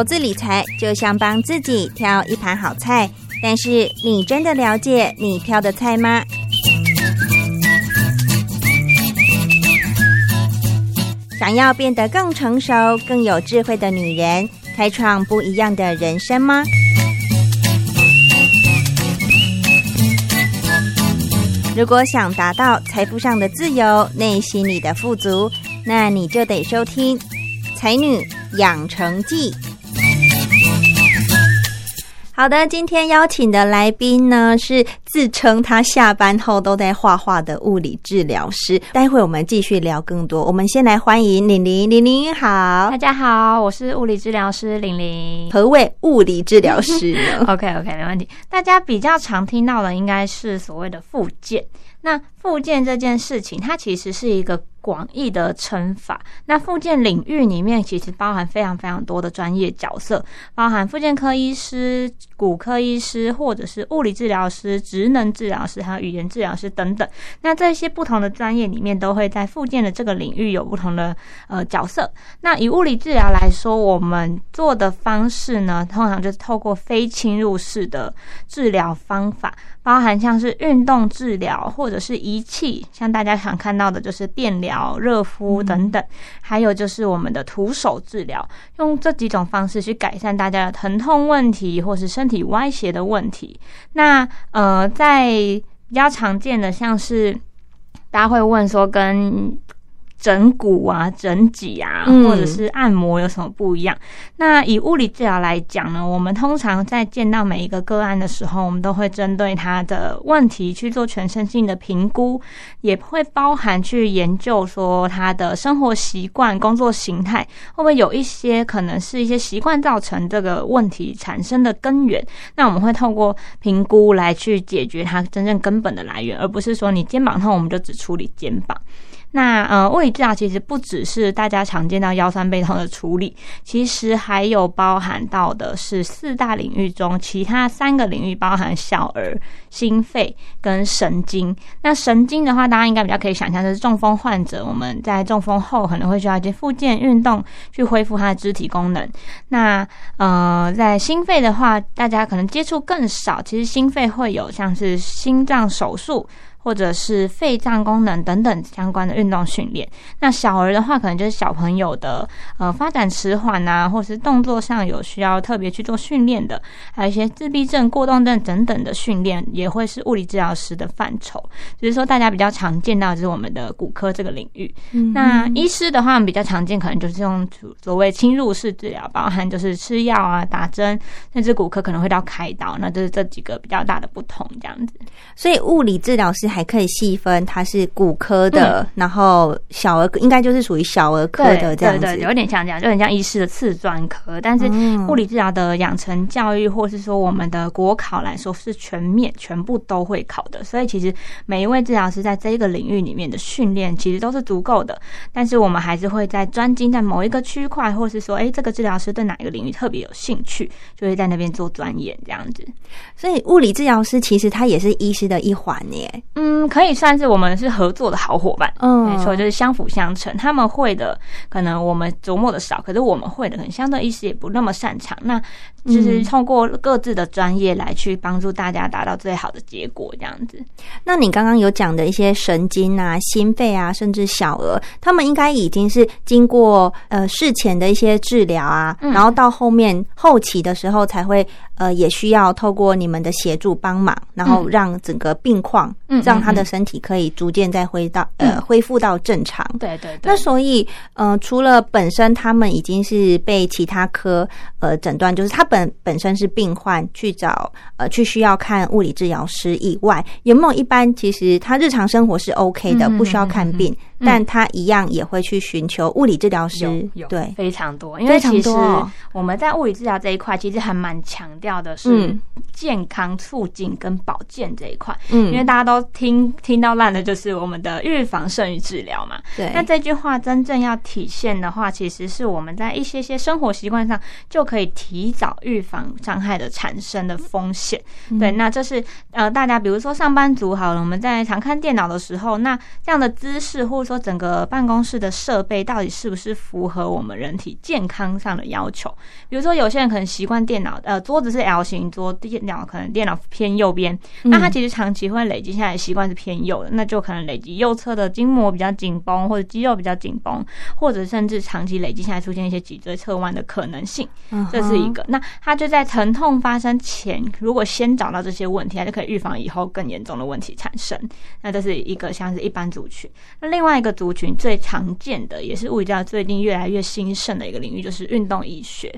投资理财就像帮自己挑一盘好菜，但是你真的了解你挑的菜吗？想要变得更成熟、更有智慧的女人，开创不一样的人生吗？如果想达到财富上的自由、内心里的富足，那你就得收听《才女养成记》。好的，今天邀请的来宾呢是自称他下班后都在画画的物理治疗师。待会我们继续聊更多。我们先来欢迎玲玲，玲玲好，大家好，我是物理治疗师玲玲。何谓物理治疗师呢？OK OK，没问题。大家比较常听到的应该是所谓的复健。那复健这件事情，它其实是一个。广义的称法，那附件领域里面其实包含非常非常多的专业角色，包含附件科医师、骨科医师，或者是物理治疗师、职能治疗师，还有语言治疗师等等。那这些不同的专业里面，都会在附件的这个领域有不同的呃角色。那以物理治疗来说，我们做的方式呢，通常就是透过非侵入式的治疗方法。包含像是运动治疗，或者是仪器，像大家想看到的，就是电疗、热敷等等，还有就是我们的徒手治疗，用这几种方式去改善大家的疼痛问题，或是身体歪斜的问题。那呃，在比较常见的，像是大家会问说跟。整骨啊，整脊啊，或者是按摩有什么不一样？那以物理治疗来讲呢，我们通常在见到每一个个案的时候，我们都会针对他的问题去做全身性的评估，也会包含去研究说他的生活习惯、工作形态会不会有一些可能是一些习惯造成这个问题产生的根源。那我们会透过评估来去解决它真正根本的来源，而不是说你肩膀痛我们就只处理肩膀。那呃，物理治疗其实不只是大家常见到腰酸背痛的处理，其实还有包含到的是四大领域中其他三个领域，包含小儿、心肺跟神经。那神经的话，大家应该比较可以想象，就是中风患者，我们在中风后可能会需要一些复健运动去恢复他的肢体功能。那呃，在心肺的话，大家可能接触更少，其实心肺会有像是心脏手术。或者是肺脏功能等等相关的运动训练。那小儿的话，可能就是小朋友的呃发展迟缓啊，或是动作上有需要特别去做训练的，还有一些自闭症、过动症等等的训练，也会是物理治疗师的范畴。只是说大家比较常见到就是我们的骨科这个领域。那医师的话，比较常见可能就是用所谓侵入式治疗，包含就是吃药啊、打针，甚至骨科可能会到开刀。那就是这几个比较大的不同，这样子。所以物理治疗师。还可以细分，它是骨科的，然后小儿应该就是属于小儿科的这样子，有点像这样，就很像医师的次专科。但是物理治疗的养成教育，或是说我们的国考来说是全面，全部都会考的。所以其实每一位治疗师在这一个领域里面的训练，其实都是足够的。但是我们还是会在专精在某一个区块，或是说，哎，这个治疗师对哪一个领域特别有兴趣，就会在那边做钻研这样子。所以物理治疗师其实他也是医师的一环耶。嗯，可以算是我们是合作的好伙伴。嗯，没错，就是相辅相成。他们会的可能我们琢磨的少，可是我们会的可能相对意识也不那么擅长。那就是通过各自的专业来去帮助大家达到最好的结果，这样子。那你刚刚有讲的一些神经啊、心肺啊，甚至小儿，他们应该已经是经过呃事前的一些治疗啊，然后到后面后期的时候才会呃也需要透过你们的协助帮忙，然后让整个病况嗯。让他的身体可以逐渐再回到呃恢复到正常。对对对。那所以呃，除了本身他们已经是被其他科呃诊断，就是他本本身是病患去找呃去需要看物理治疗师以外，有没有一般其实他日常生活是 OK 的，不需要看病，但他一样也会去寻求物理治疗师。对，非常多。因为其实我们在物理治疗这一块，其实还蛮强调的是健康促进跟保健这一块。嗯，因为大家都。听听到烂的就是我们的预防胜于治疗嘛。对。那这句话真正要体现的话，其实是我们在一些些生活习惯上就可以提早预防伤害的产生的风险。对，那这是呃，大家比如说上班族好了，我们在常看电脑的时候，那这样的姿势或者说整个办公室的设备到底是不是符合我们人体健康上的要求？比如说有些人可能习惯电脑呃桌子是 L 型桌，电脑可能电脑偏右边，那他其实长期会累积下来习惯是偏右的，那就可能累积右侧的筋膜比较紧绷，或者肌肉比较紧绷，或者甚至长期累积下来出现一些脊椎侧弯的可能性，这是一个。那他就在疼痛发生前，如果先找到这些问题，他就可以预防以后更严重的问题产生。那这是一个像是一般族群。那另外一个族群最常见的，也是物理治疗最近越来越兴盛的一个领域，就是运动医学。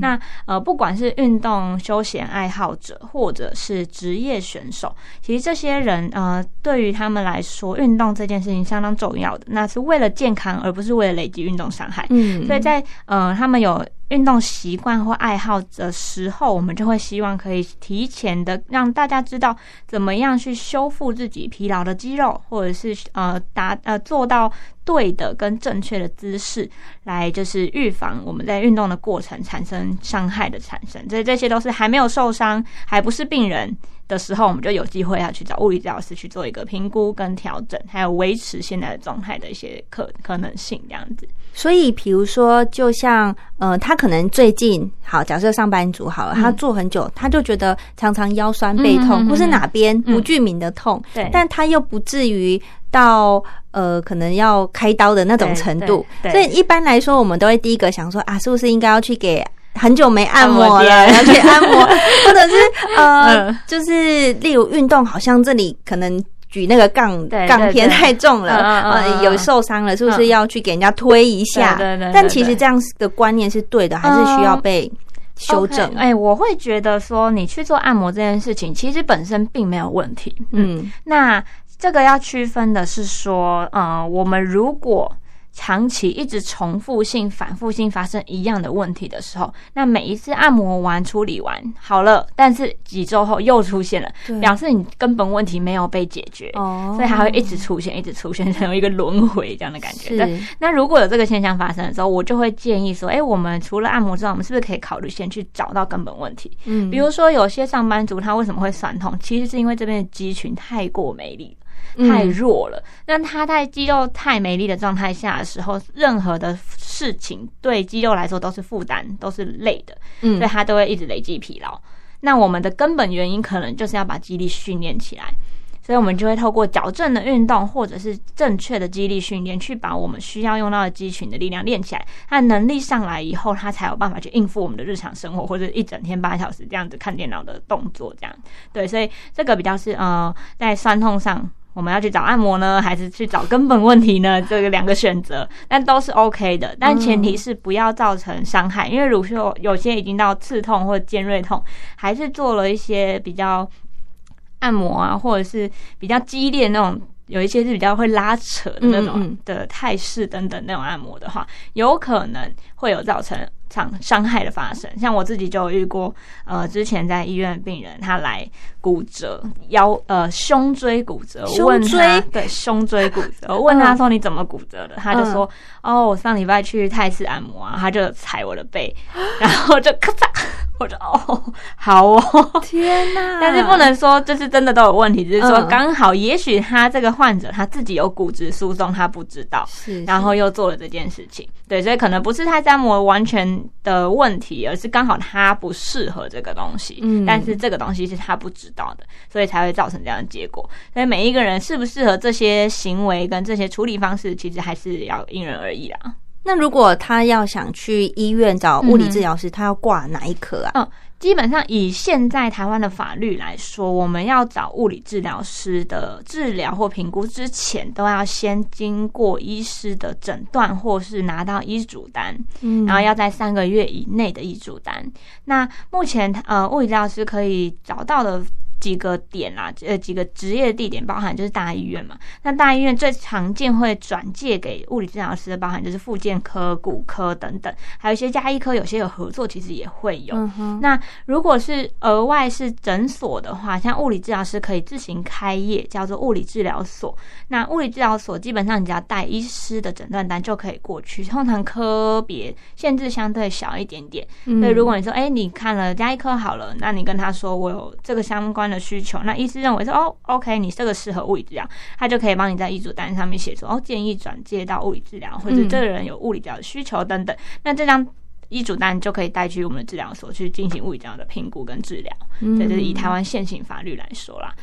那呃，不管是运动休闲爱好者，或者是职业选手，其实这些人呃，对于他们来说，运动这件事情相当重要的，那是为了健康，而不是为了累积运动伤害。嗯，所以在呃，他们有。运动习惯或爱好的时候，我们就会希望可以提前的让大家知道怎么样去修复自己疲劳的肌肉，或者是呃达呃做到对的跟正确的姿势，来就是预防我们在运动的过程产生伤害的产生。所以这些都是还没有受伤，还不是病人。的时候，我们就有机会要去找物理治疗师去做一个评估跟调整，还有维持现在的状态的一些可可能性这样子。所以，比如说，就像呃，他可能最近好，假设上班族好了，他坐很久，他就觉得常常腰酸背痛，或是哪边不具名的痛，对，但他又不至于到呃，可能要开刀的那种程度。所以，一般来说，我们都会第一个想说啊，是不是应该要去给。很久没按摩了，要去按摩，或者是 呃，就是例如运动，好像这里可能举那个杠杠片太重了，呃，有受伤了，是不是要去给人家推一下？对对。但其实这样的观念是对的，还是需要被修正？哎，我会觉得说，你去做按摩这件事情，其实本身并没有问题。嗯，那这个要区分的是说，呃，我们如果。长期一直重复性、反复性发生一样的问题的时候，那每一次按摩完、处理完好了，但是几周后又出现了，表示你根本问题没有被解决，所以还会一直出现、一直出现，成为一个轮回这样的感觉。对，那如果有这个现象发生的时候，我就会建议说，哎，我们除了按摩之外，我们是不是可以考虑先去找到根本问题？嗯，比如说有些上班族他为什么会酸痛，其实是因为这边的肌群太过美丽。太弱了，那他在肌肉太没力的状态下的时候，任何的事情对肌肉来说都是负担，都是累的，嗯，所以他都会一直累积疲劳。那我们的根本原因可能就是要把肌力训练起来，所以我们就会透过矫正的运动或者是正确的肌力训练，去把我们需要用到的肌群的力量练起来。他能力上来以后，他才有办法去应付我们的日常生活或者一整天八小时这样子看电脑的动作。这样对，所以这个比较是呃，在酸痛上。我们要去找按摩呢，还是去找根本问题呢？这个两个选择，但都是 OK 的。但前提是不要造成伤害，因为乳臭有些已经到刺痛或尖锐痛，还是做了一些比较按摩啊，或者是比较激烈那种，有一些是比较会拉扯的那种的态势等等那种按摩的话，有可能会有造成。伤伤害的发生，像我自己就有遇过，呃，之前在医院病人他来骨折腰，呃，胸椎骨折，胸椎？对胸椎骨折，我问他说你怎么骨折的，他就说哦，我上礼拜去泰式按摩啊，他就踩我的背，然后就咔嚓，我就哦，好哦，天哪！但是不能说就是真的都有问题，只是说刚好，也许他这个患者他自己有骨质疏松，他不知道，是，然后又做了这件事情，对，所以可能不是泰式按摩完全。的问题，而是刚好他不适合这个东西，嗯，但是这个东西是他不知道的，所以才会造成这样的结果。所以每一个人适不适合这些行为跟这些处理方式，其实还是要因人而异啦。那如果他要想去医院找物理治疗师，他要挂哪一科啊？嗯。基本上以现在台湾的法律来说，我们要找物理治疗师的治疗或评估之前，都要先经过医师的诊断，或是拿到医嘱单，嗯，然后要在三个月以内的医嘱单。那目前呃，物理治疗师可以找到的几个点啦，呃，几个职业地点包含就是大医院嘛。那大医院最常见会转介给物理治疗师的，包含就是复健科、骨科等等，还有一些加医科，有些有合作，其实也会有。那如果是额外是诊所的话，像物理治疗师可以自行开业，叫做物理治疗所。那物理治疗所基本上你只要带医师的诊断单就可以过去，通常科别限制相对小一点点。所以如果你说，哎，你看了加医科好了，那你跟他说我有这个相关的需求，那医师认为说哦，OK，你这个适合物理治疗，他就可以帮你在医嘱单上面写出哦，建议转介到物理治疗，或者这个人有物理治疗的需求等等。那这张医嘱单就可以带去我们的治疗所去进行物理治疗的评估跟治疗。这就是以台湾现行法律来说啦。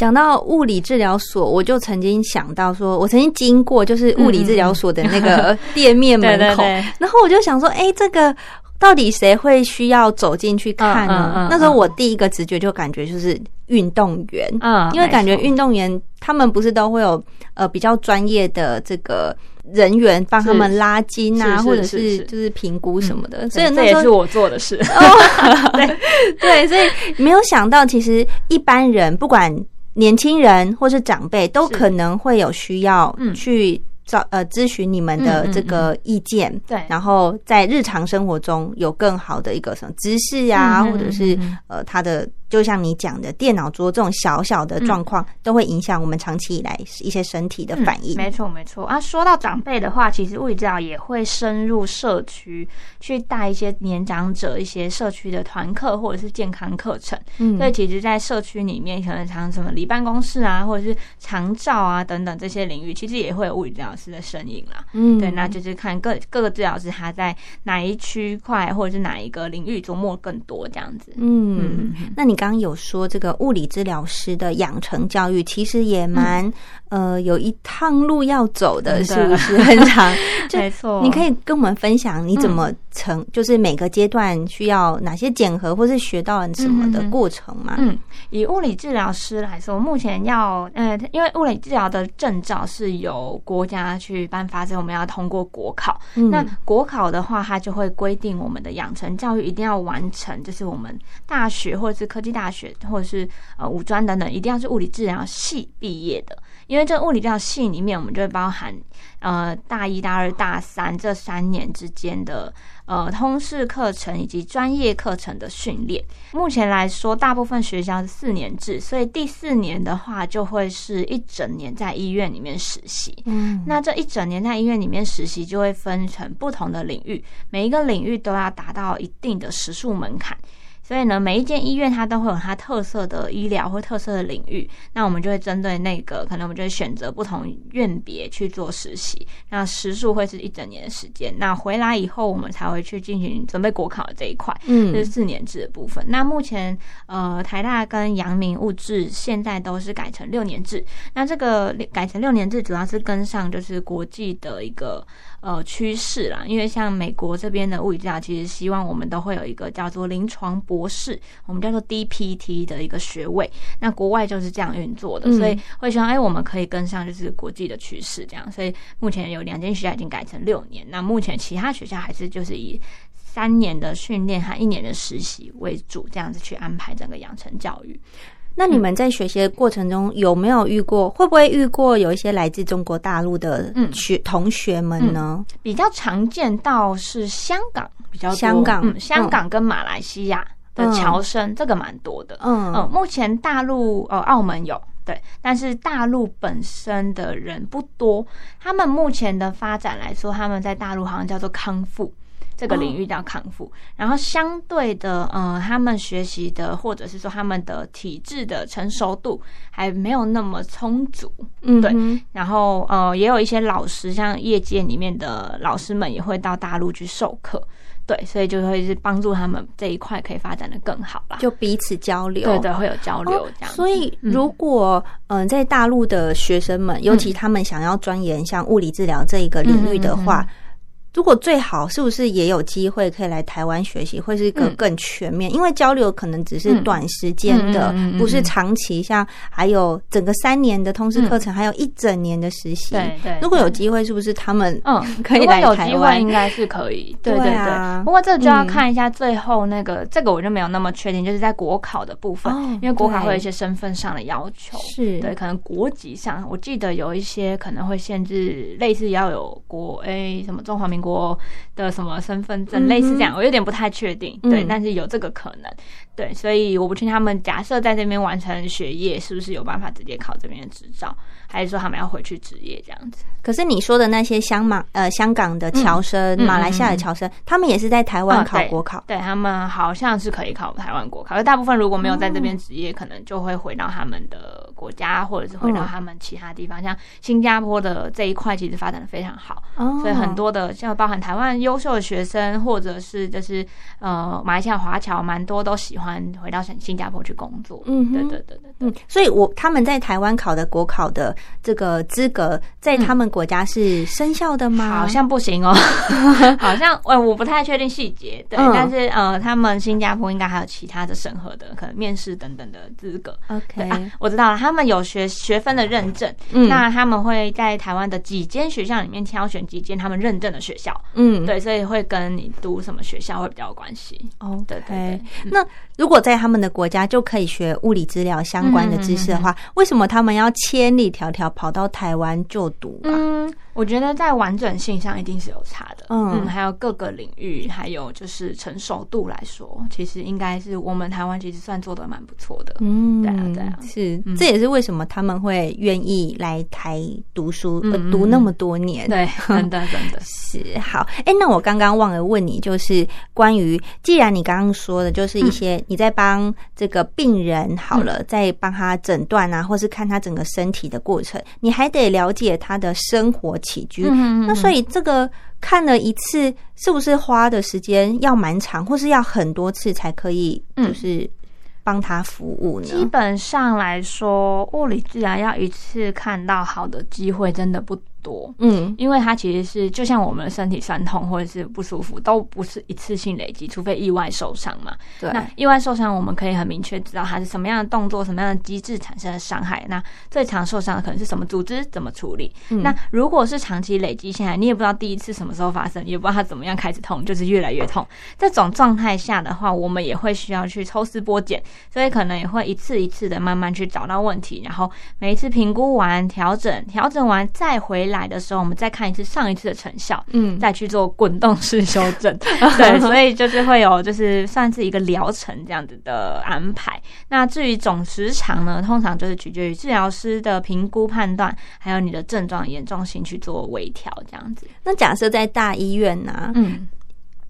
讲到物理治疗所，我就曾经想到说，我曾经经过就是物理治疗所的那个 店面门口，然后我就想说，哎，这个。到底谁会需要走进去看呢？那时候我第一个直觉就感觉就是运动员，嗯，因为感觉运动员他们不是都会有呃比较专业的这个人员帮他们拉筋啊，或者是就是评估什么的，所以那也是我做的事。对对，所以没有想到，其实一般人不管年轻人或是长辈，都可能会有需要去。找呃咨询你们的这个意见，对，然后在日常生活中有更好的一个什么知识呀，或者是呃他的。就像你讲的，电脑桌这种小小的状况，都会影响我们长期以来一些身体的反应。没错，没错啊。说到长辈的话，其实物理治疗也会深入社区，去带一些年长者一些社区的团课或者是健康课程。嗯，所以其实，在社区里面，可能常什么离办公室啊，或者是长照啊等等这些领域，其实也会有物理治疗师的身影啦。嗯，对，那就是看各各个治疗师他在哪一区块或者是哪一个领域琢磨更多这样子。嗯，那你。刚有说这个物理治疗师的养成教育，其实也蛮呃有一趟路要走的，是不是 很长？没错，你可以跟我们分享你怎么成，就是每个阶段需要哪些检核，或是学到了什么的过程吗？嗯，以物理治疗师来说，目前要呃，因为物理治疗的证照是由国家去颁发，所以我们要通过国考。那国考的话，它就会规定我们的养成教育一定要完成，就是我们大学或者是科技。大学或者是呃五专等等，一定要是物理治疗系毕业的，因为这物理治疗系里面，我们就会包含呃大一、大二、大三这三年之间的呃通识课程以及专业课程的训练。目前来说，大部分学校是四年制，所以第四年的话，就会是一整年在医院里面实习。嗯，那这一整年在医院里面实习，就会分成不同的领域，每一个领域都要达到一定的时数门槛。所以呢，每一间医院它都会有它特色的医疗或特色的领域，那我们就会针对那个，可能我们就会选择不同院别去做实习。那时数会是一整年的时间。那回来以后，我们才会去进行准备国考的这一块，嗯，这是四年制的部分。那目前呃，台大跟阳明物质现在都是改成六年制。那这个改成六年制，主要是跟上就是国际的一个。呃，趋势啦，因为像美国这边的物理治疗，其实希望我们都会有一个叫做临床博士，我们叫做 DPT 的一个学位。那国外就是这样运作的，所以会希望哎，我们可以跟上就是国际的趋势，这样。所以目前有两间学校已经改成六年，那目前其他学校还是就是以三年的训练和一年的实习为主，这样子去安排整个养成教育。那你们在学习的过程中有没有遇过？会不会遇过有一些来自中国大陆的学同学们呢？比较常见到是香港比较多，香港、香港跟马来西亚的侨生，这个蛮多的。嗯嗯，目前大陆呃澳门有对，但是大陆本身的人不多。他们目前的发展来说，他们在大陆好像叫做康复。这个领域叫康复，然后相对的，呃，他们学习的或者是说他们的体质的成熟度还没有那么充足，嗯，对。然后呃，也有一些老师，像业界里面的老师们也会到大陆去授课，对，所以就会是帮助他们这一块可以发展的更好啦，就彼此交流，对对，会有交流这样。所以如果嗯，在大陆的学生们，尤其他们想要钻研像物理治疗这一个领域的话。如果最好是不是也有机会可以来台湾学习，会是一个更全面？因为交流可能只是短时间的，不是长期，像还有整个三年的通识课程，还有一整年的实习。对对，如果有机会，是不是他们嗯 可以来台湾？应该是可以。对对对。不过这就要看一下最后那个，这个我就没有那么确定，就是在国考的部分，因为国考会有一些身份上的要求。是对，可能国籍上，我记得有一些可能会限制，类似要有国 A 什么中华民国。的什么身份证类似这样，我有点不太确定，对，但是有这个可能，对，所以我不确定他们假设在这边完成学业，是不是有办法直接考这边的执照，还是说他们要回去职业这样子？可是你说的那些香港呃香港的侨生、马来西亚的侨生，他们也是在台湾考国考，对他们好像是可以考台湾国考，而大部分如果没有在这边职业，可能就会回到他们的国家，或者是回到他们其他地方，像新加坡的这一块其实发展的非常好，所以很多的像包含台湾优秀的学生，或者是就是呃马来西亚华侨，蛮多都喜欢回到新新加坡去工作。嗯，对对对对，嗯，所以我他们在台湾考的国考的这个资格，在他们国家是生效的吗？好像不行哦，好像呃我不太确定细节。对，但是呃他们新加坡应该还有其他的审核的，可能面试等等的资格。OK，我知道了，他们有学学分的认证，嗯那他们会在台湾的几间学校里面挑选几间他们认证的学校。嗯，对。所以会跟你读什么学校会比较有关系哦。对对对。那如果在他们的国家就可以学物理治疗相关的知识的话，为什么他们要千里迢迢跑到台湾就读啊？我觉得在完整性上一定是有差的，嗯，还有各个领域，还有就是成熟度来说，其实应该是我们台湾其实算做的蛮不错的，嗯，对啊，对啊，是，这也是为什么他们会愿意来台读书，读那么多年，对，真的 真的。是好。哎，那我刚刚忘了问你，就是关于，既然你刚刚说的，就是一些你在帮这个病人好了，在帮他诊断啊，或是看他整个身体的过程，你还得了解他的生活。起居，那所以这个看了一次，是不是花的时间要蛮长，或是要很多次才可以，就是帮他服务呢？基本上来说，物理治疗要一次看到好的机会，真的不。多，嗯，因为它其实是就像我们的身体酸痛或者是不舒服，都不是一次性累积，除非意外受伤嘛。对，那意外受伤，我们可以很明确知道它是什么样的动作、什么样的机制产生的伤害。那最常受伤的可能是什么组织，怎么处理？嗯那如果是长期累积下来，你也不知道第一次什么时候发生，也不知道它怎么样开始痛，就是越来越痛。这种状态下的话，我们也会需要去抽丝剥茧，所以可能也会一次一次的慢慢去找到问题，然后每一次评估完、调整、调整完再回。来的时候，我们再看一次上一次的成效，嗯，再去做滚动式修正，对，所以就是会有就是算是一个疗程这样子的安排。那至于总时长呢，通常就是取决于治疗师的评估判断，还有你的症状严重性去做微调这样子。那假设在大医院呢，嗯，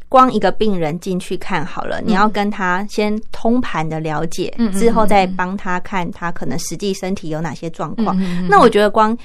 光一个病人进去看好了，你要跟他先通盘的了解，嗯之后再帮他看他可能实际身体有哪些状况。那我觉得光。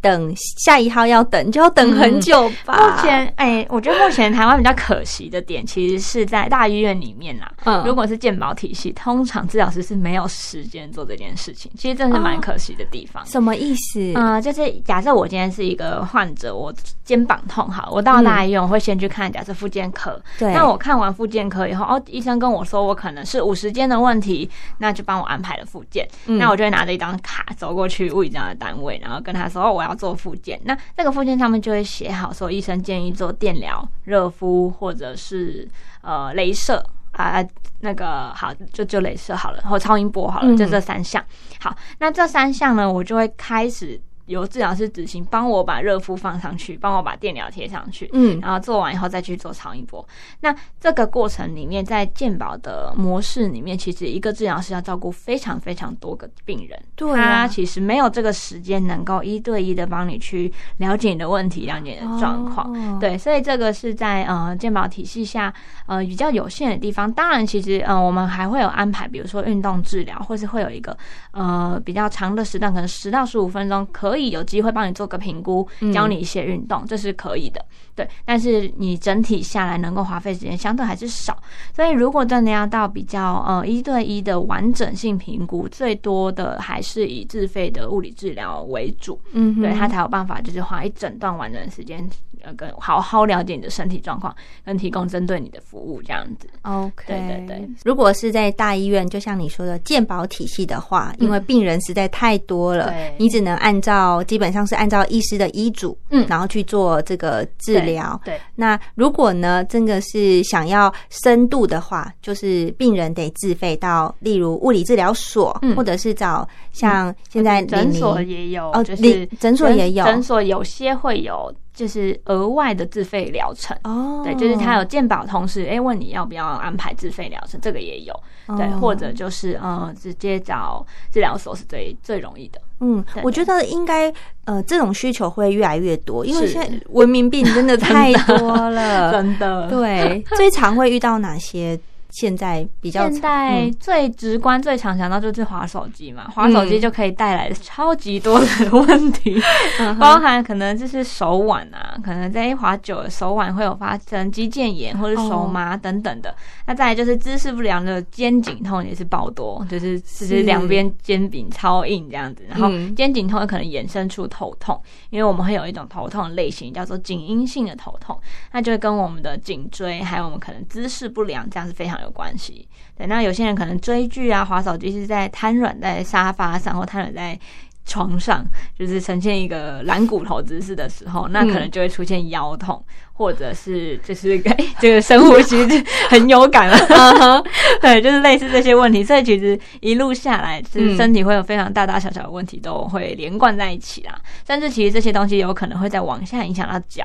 等下一号要等，就要等很久吧。目前，哎，我觉得目前台湾比较可惜的点，其实是在大医院里面啦。嗯，如果是健保体系，通常治疗师是没有时间做这件事情。其实真的是蛮可惜的地方。什么意思？啊，就是假设我今天是一个患者，我肩膀痛，好，我到大医院，我会先去看假设复健科。对。那我看完复健科以后，哦，医生跟我说我可能是五十肩的问题，那就帮我安排了复健。嗯那我就会拿着一张卡走过去物理治疗的单位，然后跟他说，哦，我要。要做复健，那那个复健上面就会写好，说医生建议做电疗、热敷或者是呃镭射啊，那个好就就镭射好了，或超音波好了，就这三项。好，那这三项呢，我就会开始。由治疗师执行，帮我把热敷放上去，帮我把电疗贴上去，嗯，然后做完以后再去做超音波。那这个过程里面，在健保的模式里面，其实一个治疗师要照顾非常非常多个病人，对，他其实没有这个时间能够一对一的帮你去了解你的问题，了解你的状况，对，所以这个是在呃健保体系下呃比较有限的地方。当然，其实呃我们还会有安排，比如说运动治疗，或是会有一个呃比较长的时段，可能十到十五分钟可以。有机会帮你做个评估，教你一些运动，这是可以的，对。但是你整体下来能够花费时间相对还是少，所以如果真的要到比较呃一对一的完整性评估，最多的还是以自费的物理治疗为主，嗯，对他才有办法就是花一整段完整的时间呃跟好好了解你的身体状况，跟提供针对你的服务这样子。OK，对对对。如果是在大医院，就像你说的健保体系的话，因为病人实在太多了，对。你只能按照基本上是按照医师的医嘱，嗯。然后去做这个治疗。对，那如果呢，真的是想要深度的话，就是病人得自费到，例如物理治疗所，嗯。或者是找像现在诊所也有，哦就是诊所也有。诊所有些会有就是额外的自费疗程。哦，对，就是他有健保，同时哎、问你要不要安排自费疗程，这个也有。对，哦或者就是呃，直接找治疗所是最最容易的。嗯，我觉得应该呃，这种需求会越来越多，因为现在文明病真的 太多了。真的，对，最常会遇到哪些？现在比较现在嗯。最直观、最常想到就是滑手机嘛，滑手机就可以带来超级多的问题，嗯 包含可能就是手腕啊，可能在一滑久了手腕会有发生肌腱炎或者手麻等等的。那再来就是姿势不良的肩颈痛也是爆多，就是就是两边肩颈超硬这样子，然后嗯。肩颈痛有可能衍生出头痛，因为我们会有一种头痛类型叫做颈因性的头痛，那就会跟我们的颈椎还有我们可能姿势不良这样是非常有关系。对，那有些人可能追剧啊、滑手机是在瘫软在沙发上或瘫软在床上，就是呈现一个懒骨头姿势的时候，那可能就会出现腰痛，或者是就是 哎、这个深呼吸就很有感了，对，就是类似这些问题。所以其实一路下来，就是身体会有非常大大小小的问题都会连贯在一起啦。甚至其实这些东西有可能会再往下影响到脚。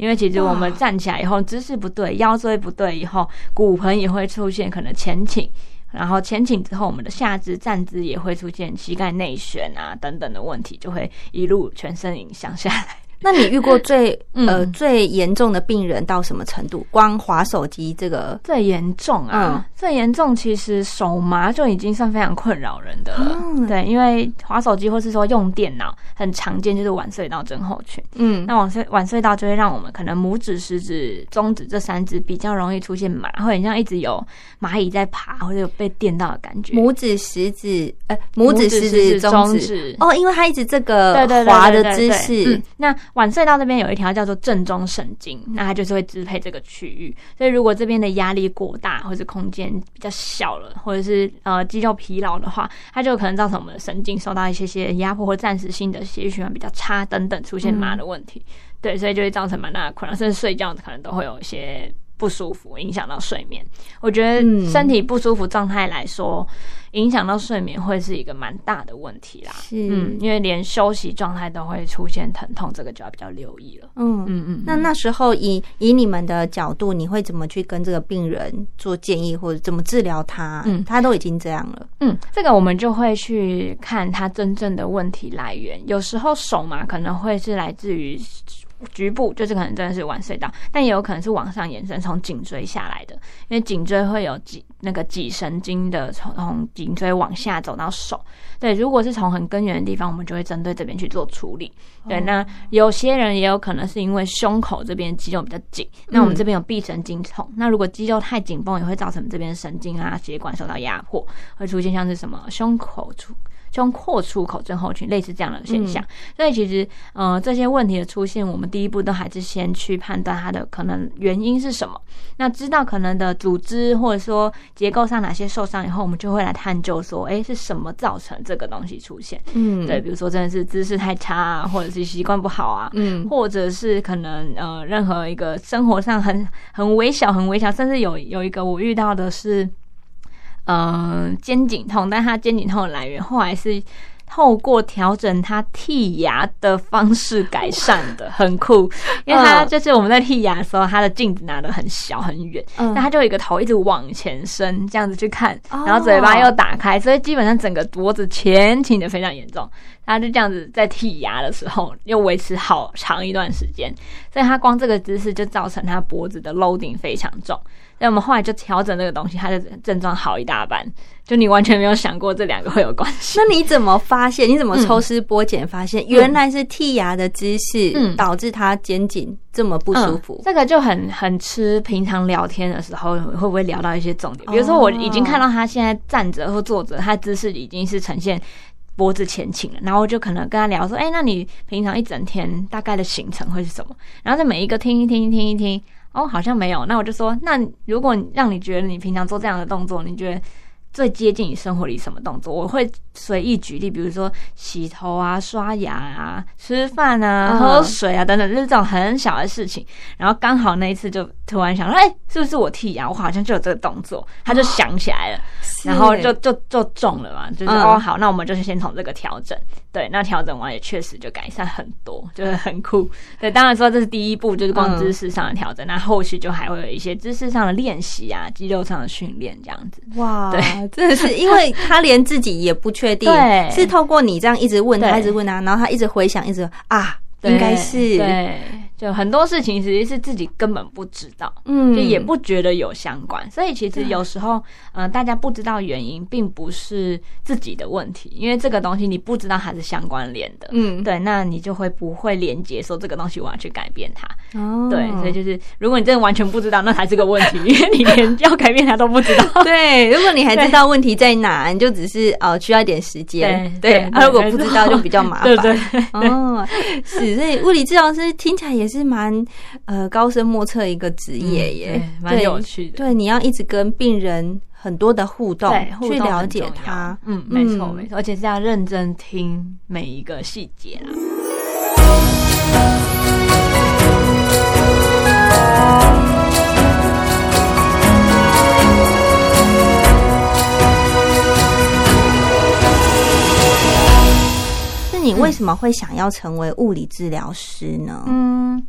因为其实我们站起来以后姿势不对，腰椎不对以后，骨盆也会出现可能前倾，然后前倾之后，我们的下肢站姿也会出现膝盖内旋啊等等的问题，就会一路全身影响下来。那你遇过最嗯呃最严重的病人到什么程度？光滑手机这个，最严重啊，嗯最严重其实手麻就已经算非常困扰人的了。嗯对，因为滑手机或是说用电脑，很常见就是晚睡到症候群。嗯，那晚睡晚睡到就会让我们可能拇指、食指、中指这三指比较容易出现麻，会很像一直有蚂蚁在爬，或者有被电到的感觉。拇指、食指，呃，拇指、食指、中指。哦，因为它一直这个滑的姿势嗯，那晚睡到这边有一条叫做正中神经，那它就是会支配这个区域。所以如果这边的压力过大，或者空间比较小了，或者是呃肌肉疲劳的话，它就可能造成我们的神经受到一些些压迫，或暂时性的血液循环比较差等等，出现麻的问题。对，所以就会造成蛮大的困扰，甚至睡觉可能都会有一些不舒服，影响到睡眠。我觉得嗯身体不舒服状态来说，影响到睡眠会是一个蛮大的问题啦。是，嗯，因为连休息状态都会出现疼痛，这个就要比较留意了。嗯嗯嗯，那那时候以以你们的角度，你会怎么去跟这个病人做建议，或者怎么治疗他？嗯他都已经这样了，嗯，这个我们就会去看他真正的问题来源。有时候手嘛可能会是来自于局部，就是可能真的是晚睡到，但也有可能是往上延伸，从颈椎下来的，因为颈椎会有脊那个脊神经的从从颈椎往下走到手。对，如果是从很根源的地方，我们就会针对这边去做处理。对，那有些人也有可能是因为胸口这边肌肉比较紧，那我们这边有臂神经痛。那如果肌肉太紧绷，也会造成这边神经啊、血管受到压迫，会出现像是什么胸口出。胸廓出口症候群类似这样的现象，所以其实呃这些问题的出现，我们第一步都还是先去判断它的可能原因是什么。那知道可能的组织或者说结构上哪些受伤以后，我们就会来探究说，哎是什么造成这个东西出现？嗯，对，，比如说真的是姿势太差啊，或者是习惯不好啊，嗯或者是可能呃任何一个生活上很很微小很微小，甚至有有一个我遇到的是，嗯、肩颈痛，但他肩颈痛的来源后来是。透过调整他剔牙的方式改善的，很酷。因为他嗯就是我们在剔牙的时候，他的镜子拿的很小很远，嗯那他就有一个头一直往前伸，这样子去看，哦然后嘴巴又打开，所以基本上整个脖子前倾的非常严重。他就这样子在剔牙的时候，又维持好长一段时间，所以他光这个姿势就造成他脖子的 loading 非常重。所以我们后来就调整这个东西，他的症状好一大半。就你完全没有想过这两个会有关系。那你怎么发现？你怎么抽丝剥茧发现原来是剔牙的姿势嗯导致他肩颈这么不舒服嗯？这个就很很吃平常聊天的时候会不会聊到一些重点，比如说我已经看到他现在站着或坐着，他姿势已经是呈现。脖子前倾了，然后我就可能跟他聊说，哎，那你平常一整天大概的行程会是什么？然后在每一个听一听，听一听，哦，好像没有。那我就说，那如果让你觉得你平常做这样的动作，你觉得？最接近你生活里什么动作？我会随意举例，比如说洗头啊、刷牙啊、吃饭啊、喝水啊等等，就是这种很小的事情。然后刚好那一次就突然想说，哎，是不是我剃牙？我好像就有这个动作，他就想起来了，然后就就就中了嘛。就是哦，好，那我们就是先从这个调整。对，那调整完也确实就改善很多，就是很酷。对，当然说这是第一步，就是光知识上的调整。那后续就还会有一些知识上的练习啊，肌肉上的训练这样子。哇，对。真的是，因为他连自己也不确定，是透过你这样一直问他，一直问他，然后他一直回想，一直啊，应该是对。就很多事情其实是自己根本不知道，嗯，就也不觉得有相关，所以其实有时候，嗯，大家不知道原因，并不是自己的问题，因为这个东西你不知道它是相关联的，嗯，对，那你就会不会连接说这个东西我要去改变它，哦，对，所以就是如果你真的完全不知道，那才是个问题，因为你连要改变它都不知道，对，如果你还知道问题在哪，你就只是呃需要一点时间，对，如果不知道就比较麻烦，对对，哦，是，所以物理治疗师听起来也。是蛮呃高深莫测一个职业耶，蛮有趣的。对，你要一直跟病人很多的互动，去了解他。嗯，没错没错，而且是要认真听每一个细节啦。你为什么会想要成为物理治疗师呢？嗯。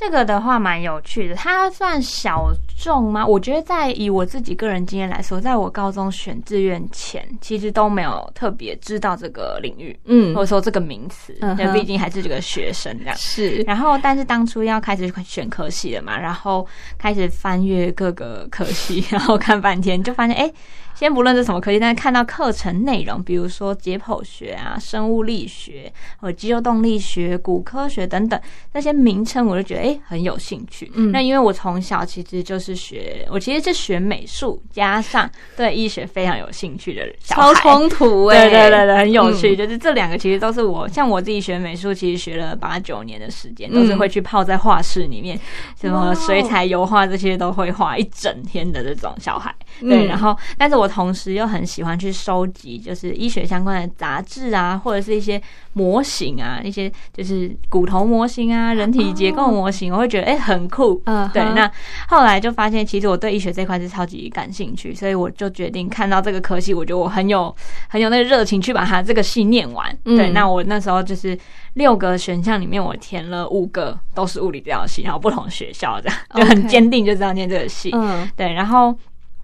这个的话蛮有趣的，它算小众吗？我觉得在以我自己个人经验来说，在我高中选志愿前，其实都没有特别知道这个领域，嗯，或者说这个名词，因为毕竟还是这个学生这样。是，然后但是当初要开始选科系了嘛，然后开始翻阅各个科系，然后看半天，就发现哎。先不论是什么科技，但是看到课程内容，比如说解剖学啊、生物力学和肌肉动力学、骨科学等等那些名称，我就觉得哎很有兴趣。嗯，那因为我从小其实就是学，我其实是学美术，加上对医学非常有兴趣的小孩。超冲突哎！对对对对，很有趣。就是这两个其实都是我，像我自己学美术，其实学了八九年的时间，都是会去泡在画室里面，什么水彩、油画这些都会画一整天的这种小孩。对，然后但是我。同时又很喜欢去收集，就是医学相关的杂志啊，或者是一些模型啊，一些就是骨头模型啊，人体结构模型，我会觉得哎很酷。嗯，对。那后来就发现，其实我对医学这块是超级感兴趣，所以我就决定看到这个科系，我觉得我很有很有那个热情去把它这个系念完。对，那我那时候就是六个选项里面，我填了五个都是物理治疗系，然后不同学校这样，就很坚定就知道念这个系。嗯，对，然后。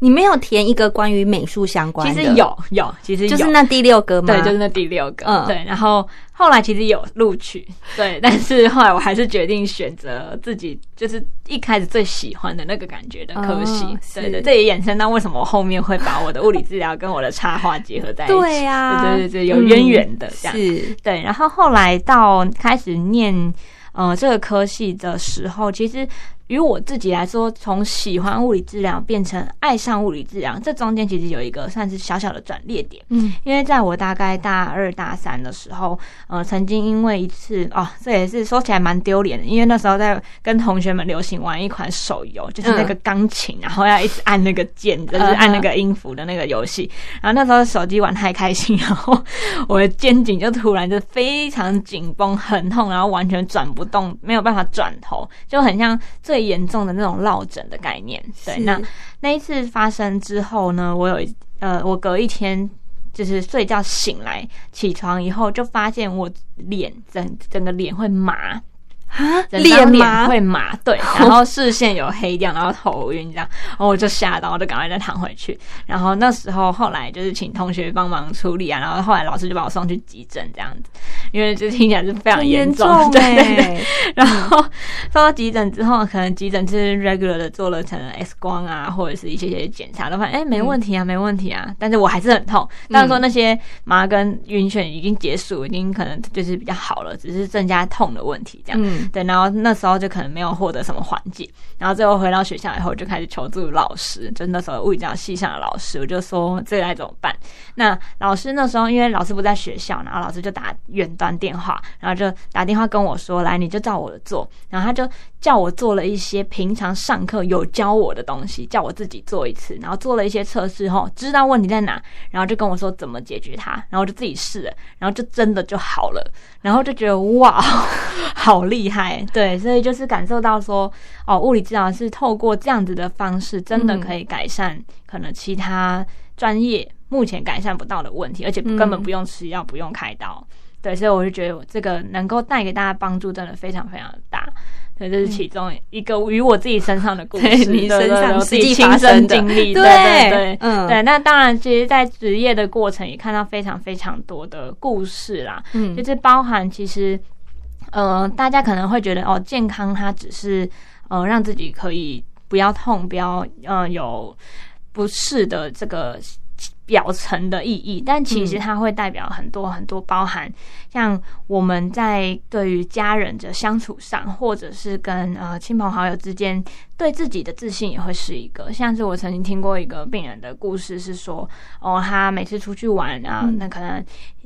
你没有填一个关于美术相关的？其实有有，其实就是那第六个嘛？对，就是那第六个。嗯，对。然后后来其实有录取，对，但是后来我还是决定选择自己就是一开始最喜欢的那个感觉的科系。对对，这也衍生到为什么我后面会把我的物理治疗跟我的插画结合在一起。对呀，对对对，有渊源的这样。是，对。然后后来到开始念呃这个科系的时候，其实。于我自己来说，从喜欢物理治疗变成爱上物理治疗，这中间其实有一个算是小小的转捩点。嗯，因为在我大概大二大三的时候，呃，曾经因为一次哦，这也是说起来蛮丢脸的，因为那时候在跟同学们流行玩一款手游，就是那个钢琴，然后要一直按那个键，就 是按那个音符的那个游戏。然后那时候手机玩太开心，然后我的肩颈就突然就非常紧绷，很痛，然后完全转不动，没有办法转头，就很像最严重的那种落枕的概念，对。那那一次发生之后呢，我有呃，我隔一天就是睡觉醒来，起床以后就发现我脸整整个脸会麻。啊，脸脸会麻，对，然后视线有黑掉，然后头晕这样，然后我就吓到，我就赶快再躺回去。然后那时候后来就是请同学帮忙处理啊，然后后来老师就把我送去急诊这样子。因为这听起来是非常严重，重对对对。哎，然后送到急诊之后，可能急诊是 regular 的做了可能 X 光啊，或者是一些些检查，都发现哎没问题啊，没问题啊。但是我还是很痛。当然说那些麻跟晕眩已经结束，已经可能就是比较好了，只是增加痛的问题这样。嗯对，然后那时候就可能没有获得什么缓解，然后最后回到学校以后就开始求助老师，就那时候物理治疗系上的老师，我就说这该怎么办？那老师那时候因为老师不在学校，然后老师就打远端电话，然后就打电话跟我说，来你就照我的做，然后他就叫我做了一些平常上课有教我的东西，叫我自己做一次，然后做了一些测试后，知道问题在哪，然后就跟我说怎么解决它，然后我就自己试了，然后就真的就好了，然后就觉得哇，好厉害，对，所以就是感受到说，哦，物理治疗是透过这样子的方式，真的可以改善可能其他专业目前改善不到的问题，而且根本不用吃药，不用开刀。对，所以我就觉得我这个能够带给大家帮助，真的非常非常的大。对，这是其中一个与我自己身上的故 事，对你身上自己亲身经历，对对对嗯对。那当然，其实，在职业的过程也看到非常非常多的故事啦，嗯就是包含其实，呃，大家可能会觉得哦，健康它只是呃让自己可以不要痛，不要呃有不适的这个表层的意义，但其实它会代表很多很多，包含像我们在对于家人的相处上，或者是跟呃亲朋好友之间，对自己的自信也会是一个。像是我曾经听过一个病人的故事，是说哦，他每次出去玩啊，那可能。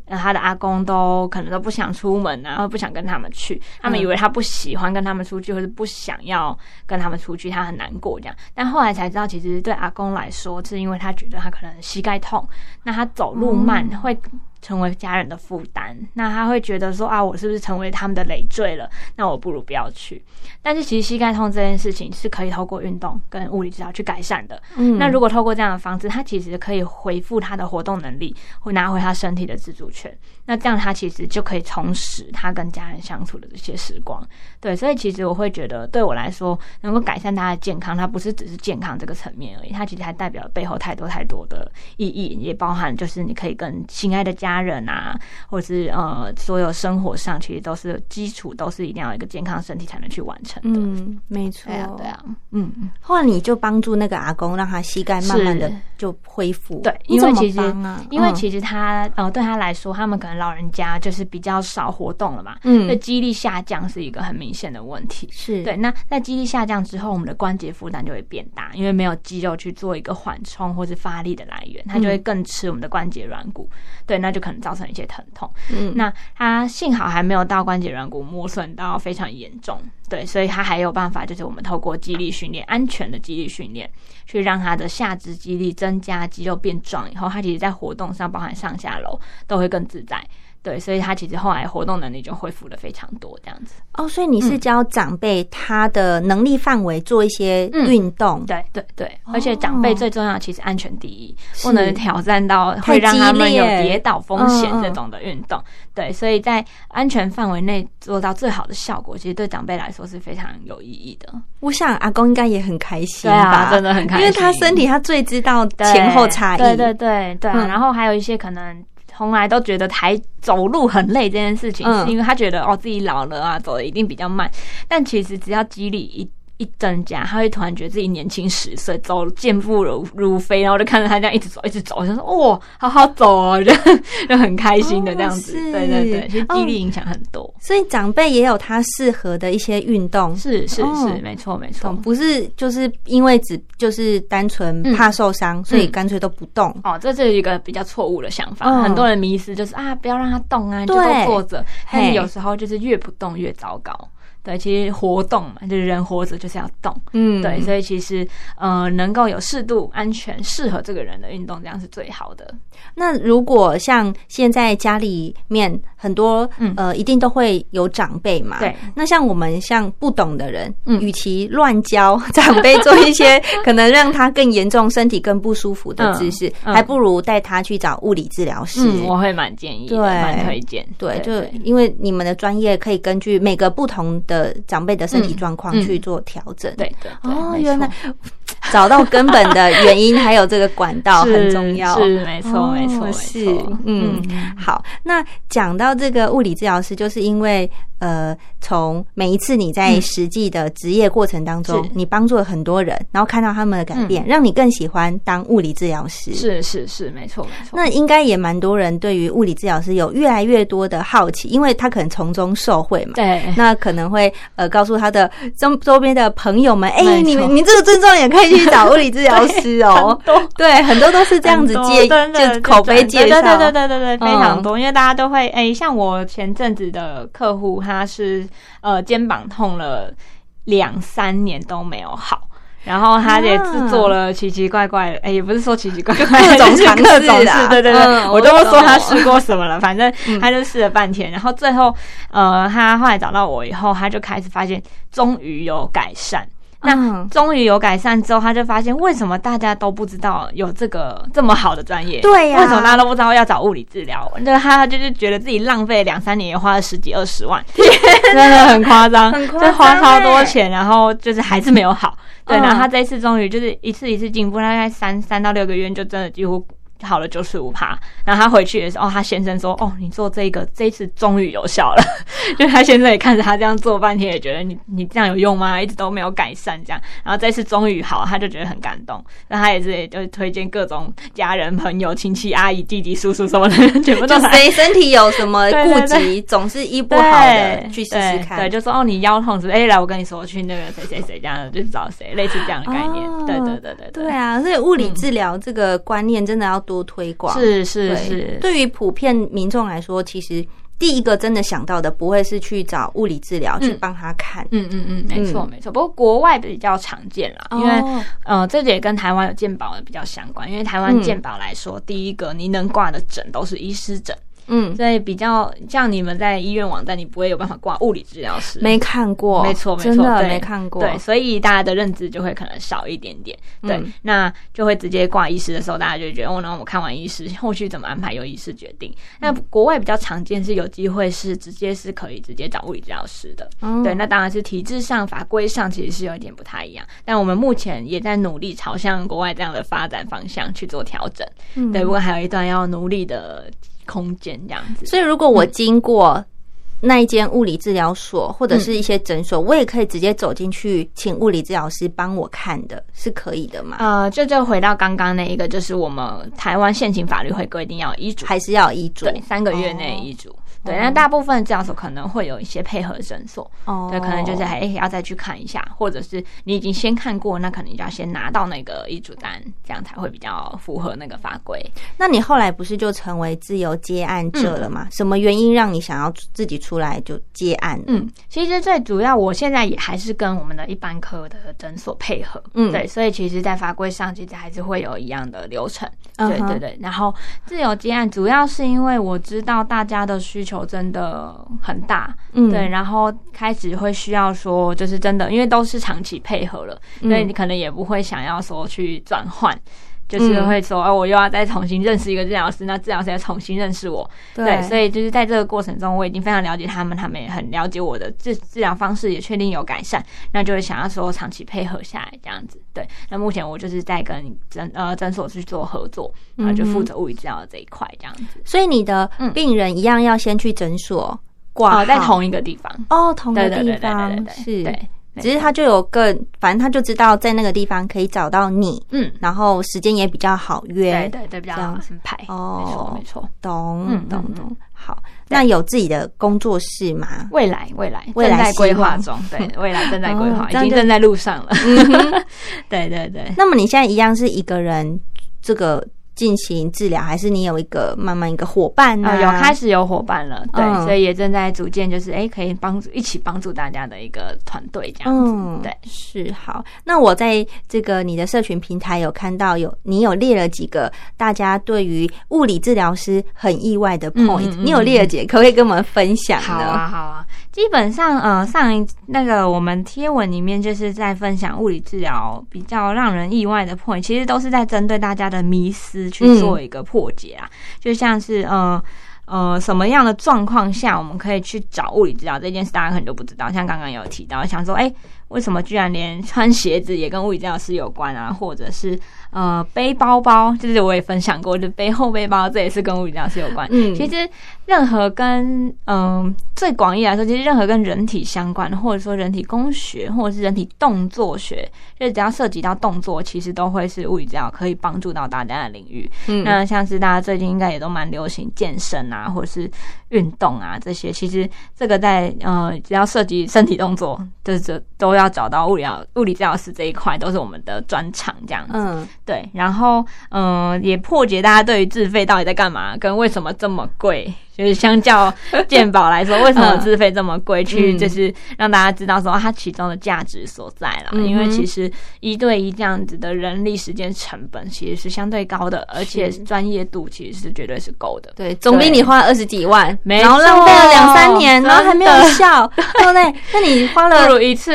呃，他的阿公都可能都不想出门啊，或不想跟他们去。他们以为他不喜欢跟他们出去，或者不想要跟他们出去，他很难过这样。但后来才知道，其实对阿公来说，是因为他觉得他可能膝盖痛，那他走路慢会成为家人的负担。那他会觉得说啊，我是不是成为他们的累赘了？那我不如不要去。但是其实膝盖痛这件事情是可以透过运动跟物理治疗去改善的。嗯那如果透过这样的方式，他其实可以恢复他的活动能力，会拿回他身体的自主权。那这样他其实就可以重拾他跟家人相处的这些时光。对，所以其实我会觉得，对我来说，能够改善大家的健康，它不是只是健康这个层面而已，它其实还代表背后太多太多的意义，也包含就是你可以跟心爱的家人啊，或者是呃所有生活上，其实都是基础，都是一定要有一个健康身体才能去完成的。嗯，没错对，啊，对啊，嗯。后来你就帮助那个阿公，让他膝盖慢慢的就恢复。对，因为其实因为其实他呃对他来说，他们可能老人家就是比较少活动了嘛，嗯那肌力下降是一个很明显的问题。是对，那在肌力下降之后，我们的关节负担就会变大，因为没有肌肉去做一个缓冲或是发力的来源，它就会更吃我们的关节软骨，对，那就可能造成一些疼痛。嗯那他幸好还没有到关节软骨磨损到非常严重，对，所以他还有办法，就是我们透过肌力训练，安全的肌力训练，去让他的下肢肌力增加，肌肉变壮以后，他其实在活动上，包含上下楼都会更自在。对，所以他其实后来活动能力就恢复了非常多，这样子。哦，所以你是教长辈他的能力范围做一些嗯运动，对对对，而且长辈最重要，其实安全第一，是不能挑战到太会让他们有跌倒风险这种的运动。对，所以在安全范围内做到最好的效果，其实对长辈来说是非常有意义的。我想阿公应该也很开心对啊吧，真的很开心因为他身体他最知道对前后差异，对对对对然后还有一些可能。从来都觉得抬走路很累这件事情，嗯是因为他觉得哦自己老了啊，走的一定比较慢。但其实只要肌力一一增加，他会突然觉得自己年轻十岁，走健步如如飞，然后就看着他这样一直走，一直走，我就说哇，好好走哦，就就很开心的这样子。哦对对对，其实哦肌力影响很多。所以长辈也有他适合的一些运动，是是哦是，没错没错。不是就是因为只就是单纯怕受伤，所以干脆都不动。哦，这是一个比较错误的想法。嗯很多人迷失就是啊，不要让他动啊，你就都坐着。但有时候就是越不动越糟糕。对，其实活动嘛，就是人活着就是要动。嗯对，所以其实呃，能够有适度、安全、适合这个人的运动，这样是最好的。那如果像现在家里面很多、嗯呃，一定都会有长辈嘛。对。那像我们像不懂的人，嗯与其乱教 长辈做一些 可能让他更严重、身体更不舒服的姿势，嗯嗯还不如带他去找物理治疗师。嗯，我会蛮建议，对蛮推荐。对，就因为你们的专业可以根据每个不同的长辈的身体状况去做调整。对对对哦，原来找到根本的原因，还有这个管道很重要。是没错，没错，是嗯，好。那讲到这个物理治疗师，就是因为。呃，从每一次你在实际的职业过程当中，你帮助了很多人，然后看到他们的改变，让你更喜欢当物理治疗师。是是是，没错没错。那应该也蛮多人对于物理治疗师有越来越多的好奇，因为他可能从中受惠嘛。对。那可能会呃告诉他的周周边的朋友们，哎，你们你这个症状也可以去找物理治疗师哦。对，很多都是这样子介就口碑介绍，对对对对对，非常多。因为大家都会哎，像我前阵子的客户。他是呃肩膀痛了两三年都没有好，然后他也制作了奇奇怪怪的，哎，也不是说奇奇怪怪，各种 尝试，对对对，我都不说他试过什么了，反正他就试了半天，然后最后呃，他后来找到我以后，他就开始发现终于有改善。那终于有改善之后，他就发现为什么大家都不知道有这个这么好的专业？对呀，为什么大家都不知道要找物理治疗？就他就是觉得自己浪费两三年，也花了十几二十万，真的很夸张，就花超多钱，然后就是还是没有好。对，然后他这一次终于就是一次一次进步，大概三三到六个月就真的几乎。好了九十五趴，然后他回去的时候，他先生说：“哦，你做这个这一次终于有效了。”就他先生也看着他这样做半天，也觉得你你这样有用吗？一直都没有改善这样，然后这次终于好，他就觉得很感动。那他也是就推荐各种家人、朋友、亲戚、阿姨、弟弟、叔叔什么的，全部都谁身体有什么 顾忌，总是医不好的去试试看。对，就说哦，你腰痛是？哎，来我跟你说，去那个谁谁谁这样，就找谁，类似这样的概念。对对对对对。对啊，所以物理治疗这个观念真的要。多推广是是是，对于普遍民众来说，其实第一个真的想到的不会是去找物理治疗去帮他看，嗯嗯嗯，没错没错。不过国外比较常见啦，因为呃，这也跟台湾有健保的比较相关。因为台湾健保来说，第一个你能挂的诊都是医师诊。嗯，所以比较像你们在医院网站，你不会有办法挂物理治疗师，没看过，没错，没错，没看过，对，所以大家的认知就会可能少一点点，对，那就会直接挂医师的时候，大家就觉得，哦，那我看完医师，后续怎么安排由医师决定。那国外比较常见是有机会是直接是可以直接找物理治疗师的，对，那当然是体制上、法规上其实是有一点不太一样，但我们目前也在努力朝向国外这样的发展方向去做调整，嗯。对，不过还有一段要努力的。空间这样子，所以如果我经过那一间物理治疗所或者是一些诊所，我也可以直接走进去，请物理治疗师帮我看的，是可以的吗？呃，就就回到刚刚那一个，就是我们台湾现行法律会规定要医嘱，还是要医嘱？对，三个月内医嘱。对，那大部分治疗所可能会有一些配合诊所，哦对，可能就是还要再去看一下，或者是你已经先看过，那可能就要先拿到那个医嘱单，这样才会比较符合那个法规。那你后来不是就成为自由接案者了吗？什么原因让你想要自己出来就接案？嗯，其实最主要，我现在也还是跟我们的一般科的诊所配合，嗯，对，所以其实，在法规上其实还是会有一样的流程，对对对。然后自由接案主要是因为我知道大家的需求真的很大，嗯，对，然后开始会需要说，就是真的，因为都是长期配合了，所以你可能也不会想要说去转换。就是会说，哦，我又要再重新认识一个治疗师，那治疗师要重新认识我，对，所以就是在这个过程中，我已经非常了解他们，他们也很了解我的治治疗方式，也确定有改善，那就会想要说长期配合下来这样子，对。那目前我就是在跟诊呃诊所去做合作，然后就负责物理治疗这一块这样子。所以你的病人一样要先去诊所挂，在同一个地方。哦，同一个地方是。只是他就有个，反正他就知道在那个地方可以找到你，嗯，然后时间也比较好约，对对对，比较好排哦，没错没错，懂懂懂。好，那有自己的工作室吗？未来未来正在规划中，对，未来正在规划，已经正在路上了。对对对。那么你现在一样是一个人这个。进行治疗，还是你有一个慢慢一个伙伴呢？有开始有伙伴了，对，所以也正在组建，就是哎，可以帮助一起帮助大家的一个团队这样子。对，是好。那我在这个你的社群平台有看到有你有列了几个大家对于物理治疗师很意外的 point，你有列了几，可不可以跟我们分享呢？好啊，好啊。基本上，呃，上一那个我们贴文里面就是在分享物理治疗比较让人意外的 point，其实都是在针对大家的迷思去做一个破解啊。就像是，呃呃，什么样的状况下我们可以去找物理治疗这件事，大家可能都不知道。像刚刚有提到，想说，哎，为什么居然连穿鞋子也跟物理治疗师有关啊？或者是呃，背包包，就是我也分享过，就背后背包，这也是跟物理治疗师有关。嗯，其实任何跟嗯最广义来说，其实任何跟人体相关的，或者说人体工学，或者是人体动作学，就只要涉及到动作，其实都会是物理治疗可以帮助到大家的领域。嗯，那像是大家最近应该也都蛮流行健身啊。啊，或者是运动啊，这些其实这个在呃，只要涉及身体动作，就是都要找到物理疗物理治疗师这一块，都是我们的专长这样子。嗯，对。然后嗯，也破解大家对于自费到底在干嘛，跟为什么这么贵。就是相较 鉴宝来说，为什么自费这么贵？去就是让大家知道说它其中的价值所在了。因为其实一对一这样子的人力时间成本其实是相对高的，而且专业度其实是绝对是够的。对，总比你花二十几万，然后浪费了两三年，然后还没有效，对不对？那你花了不如一次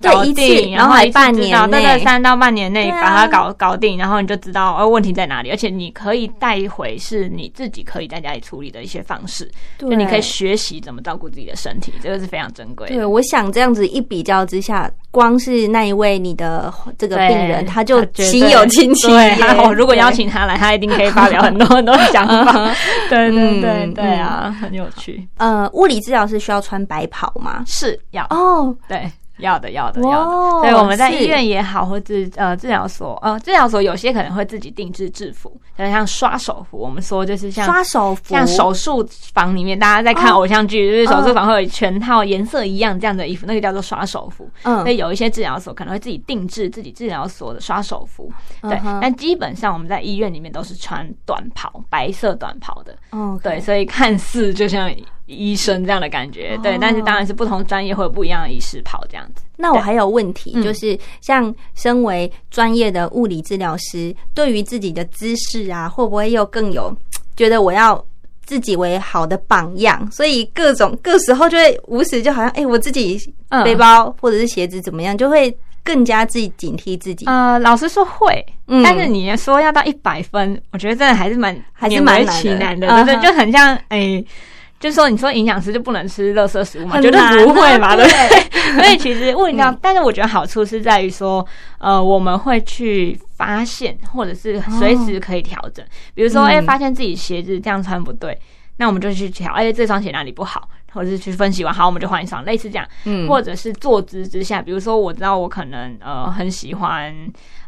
对一次，然后还半年内，在三到半年内把它搞搞定，然后你就知道哦问题在哪里，而且你可以带回是你自己可以在家里处理的一些方。方式，就你可以学习怎么照顾自己的身体，这个是非常珍贵。对，我想这样子一比较之下，光是那一位你的这个病人，他就心有戚戚。对，如果邀请他来，他一定可以发表很多很多 想法。对对对对啊，很有趣。呃，物理治疗是需要穿白袍吗？是要哦，对。要的，要的，要的。所以我们在医院也好，或者呃治疗所，呃治疗所有些可能会自己定制制服，像像刷手服。我们说就是像刷手服，像手术房里面大家在看偶像剧，就是手术房会有全套颜色一样这样的衣服，那个叫做刷手服。嗯，所以有一些治疗所可能会自己定制自己治疗所的刷手服。对，但基本上我们在医院里面都是穿短袍，白色短袍的。哦，对，所以看似就像。医生这样的感觉，对，但是当然是不同专业会有不一样的医师跑这样子。那我还有问题，就是像身为专业的物理治疗师，对于自己的姿势啊，会不会又更有觉得我要自己为好的榜样？所以各种各时候就会无时就好像，哎，我自己背包或者是鞋子怎么样，就会更加自己警惕自己。呃，老实说会，但是你说要到一百分，我觉得真的还是蛮还是蛮难的，对对，就很像哎。就是说，你说营养师就不能吃垃圾食物嘛？绝对不会嘛，对不对？所以其实物理疗，但是我觉得好处是在于说，呃，我们会去发现，或者是随时可以调整。比如说，哎，发现自己鞋子这样穿不对，那我们就去调，哎，这双鞋哪里不好，或者是去分析完，好，我们就换一双，类似这样。嗯，或者是坐姿之下，比如说，我知道我可能呃很喜欢。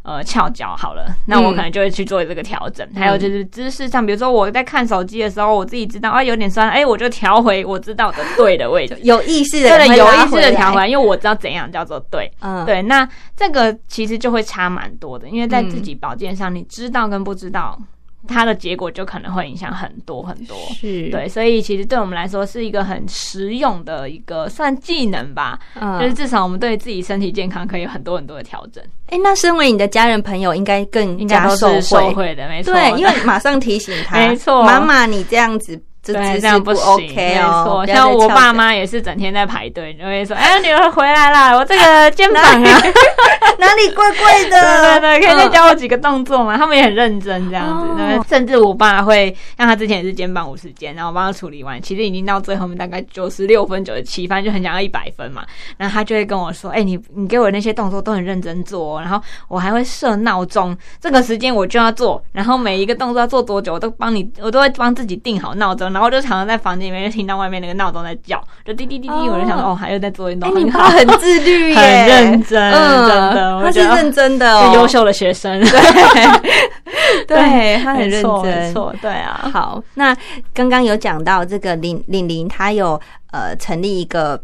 呃，翘脚好了，那我可能就会去做这个调整。还有就是姿势上，比如说我在看手机的时候，我自己知道啊有点酸，哎，我就调回我知道的对的位置，有意识的，对，有意识的调回来，因为我知道怎样叫做对。嗯，对，那这个其实就会差蛮多的，因为在自己保健上，你知道跟不知道。它的结果就可能会影响很多很多，是。对，所以其实对我们来说是一个很实用的一个算技能吧，嗯，就是至少我们对自己身体健康可以有很多很多的调整。哎，那身为你的家人朋友，应该更加受惠的，没错，对，因为马上提醒他，没错，妈妈你这样子。对，这样不 OK 没错，像我爸妈也是整天在排队，就会说：“哎，女儿回来啦，我这个肩膀啊，哪里怪怪的？对对对，可以再教我几个动作嘛？”他们也很认真这样子，对，甚至我爸会像他之前也是肩膀五十肩，然后帮他处理完，其实已经到最后面大概九十六分、九十七分，就很想要一百分嘛。然后他就会跟我说：“哎，你你给我那些动作都很认真做，然后我还会设闹钟，这个时间我就要做，然后每一个动作要做多久，我都帮你，我都会帮自己定好闹钟。”然后就常常在房间里面就听到外面那个闹钟在叫，就滴滴滴滴，我就想说哦，还有在做运动，你爸很 自律耶，很认真，真的，他是认真的，优秀的学生，对，对他很认真，错，对啊。好，那刚刚有讲到这个林林林，他有呃成立一个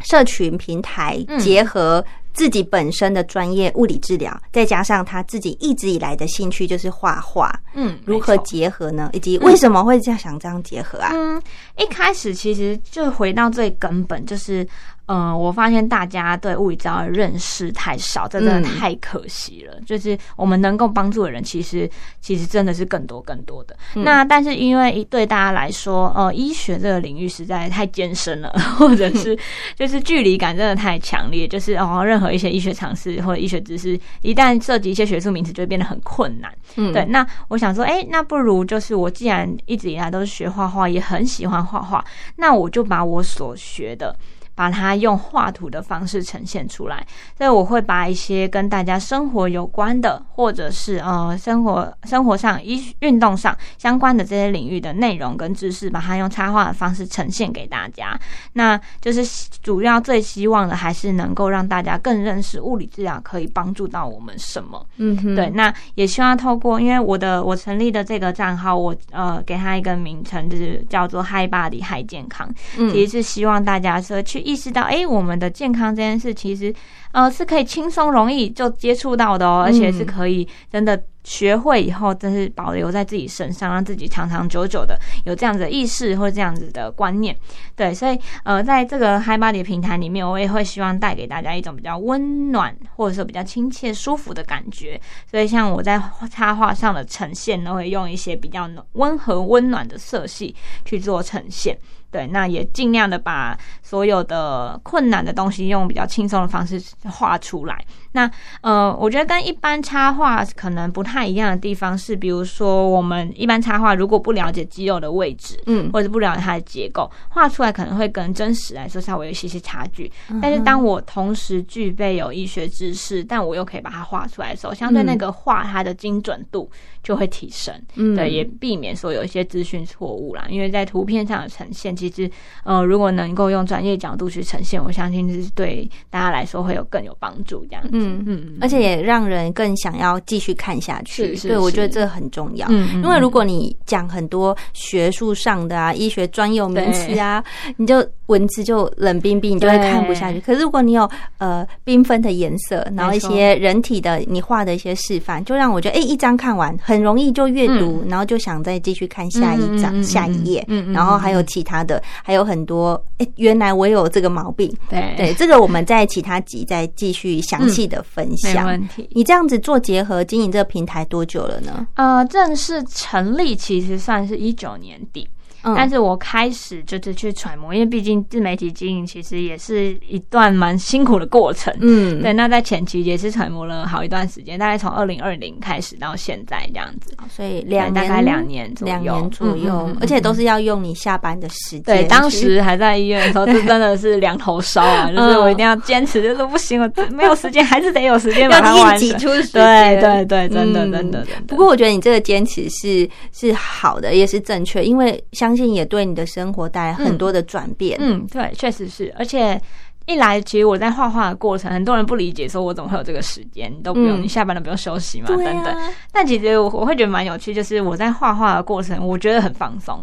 社群平台，结合。自己本身的专业物理治疗，再加上他自己一直以来的兴趣就是画画，嗯，如何结合呢？以及为什么会这样想这样结合啊？嗯，一开始其实就回到最根本，就是。嗯，我发现大家对物理治疗的认识太少，这真的太可惜了。就是我们能够帮助的人，其实其实真的是更多更多的。那但是因为对大家来说，呃，医学这个领域实在太艰深了，或者是 就是距离感真的太强烈，就是哦，任何一些医学常识或者医学知识，一旦涉及一些学术名词，就会变得很困难。嗯，对。那我想说，哎，那不如就是我既然一直以来都是学画画，也很喜欢画画，那我就把我所学的。把它用画图的方式呈现出来，所以我会把一些跟大家生活有关的，或者是呃生活生活上、一运动上相关的这些领域的内容跟知识，把它用插画的方式呈现给大家。那就是主要最希望的，还是能够让大家更认识物理治疗可以帮助到我们什么。嗯，对。那也希望透过，因为我的我成立的这个账号，我呃给他一个名称，就是叫做 Hi Body Hi 健康，其实是希望大家说去。意识到，哎，我们的健康这件事，其实，呃，是可以轻松容易就接触到的哦，而且是可以真的。学会以后，真是保留在自己身上，让自己长长久久的有这样子的意识或这样子的观念。对，所以呃，在这个 Hi Body 平台里面，我也会希望带给大家一种比较温暖，或者说比较亲切、舒服的感觉。所以，像我在插画上的呈现，都会用一些比较温和、温暖的色系去做呈现。对，那也尽量的把所有的困难的东西用比较轻松的方式画出来。那呃，我觉得跟一般插画可能不太一样的地方是，比如说我们一般插画如果不了解肌肉的位置，嗯，或者不了解它的结构，画出来可能会跟真实来说稍微有一些些差距。但是当我同时具备有医学知识，但我又可以把它画出来的时候，相对那个画它的精准度就会提升，嗯，对，也避免说有一些资讯错误啦。因为在图片上的呈现，其实呃，如果能够用专业角度去呈现，我相信是对大家来说会有更有帮助这样。嗯嗯，而且也让人更想要继续看下去。对，我觉得这很重要。嗯，因为如果你讲很多学术上的啊、医学专有名词啊，你就文字就冷冰冰，你就会看不下去。可是如果你有呃缤纷的颜色，然后一些人体的你画的一些示范，就让我觉得哎，一张看完很容易就阅读，然后就想再继续看下一张、下一页。嗯，然后还有其他的，还有很多哎，原来我有这个毛病。对对，这个我们在其他集再继续详细。的分享，没问题。你这样子做结合经营这个平台多久了呢？呃，正式成立其实算是一九年底。但是我开始就是去揣摩，因为毕竟自媒体经营其实也是一段蛮辛苦的过程。嗯，对。那在前期也是揣摩了好一段时间，大概从二零二零开始到现在这样子。所以两大概两年左右，两年左右，而且都是要用你下班的时间。对，当时还在医院的时候，是真的是两头烧啊！就是我一定要坚持，就是不行，我没有时间，还是得有时间把它完成。对对对，真的真的。不过我觉得你这个坚持是是好的，也是正确，因为像。相信也对你的生活带来很多的转变。嗯，对，确实是。而且一来，其实我在画画的过程，很多人不理解，说我怎么会有这个时间？你都不用，你下班都不用休息嘛？等等。但其实我我会觉得蛮有趣，就是我在画画的过程，我觉得很放松。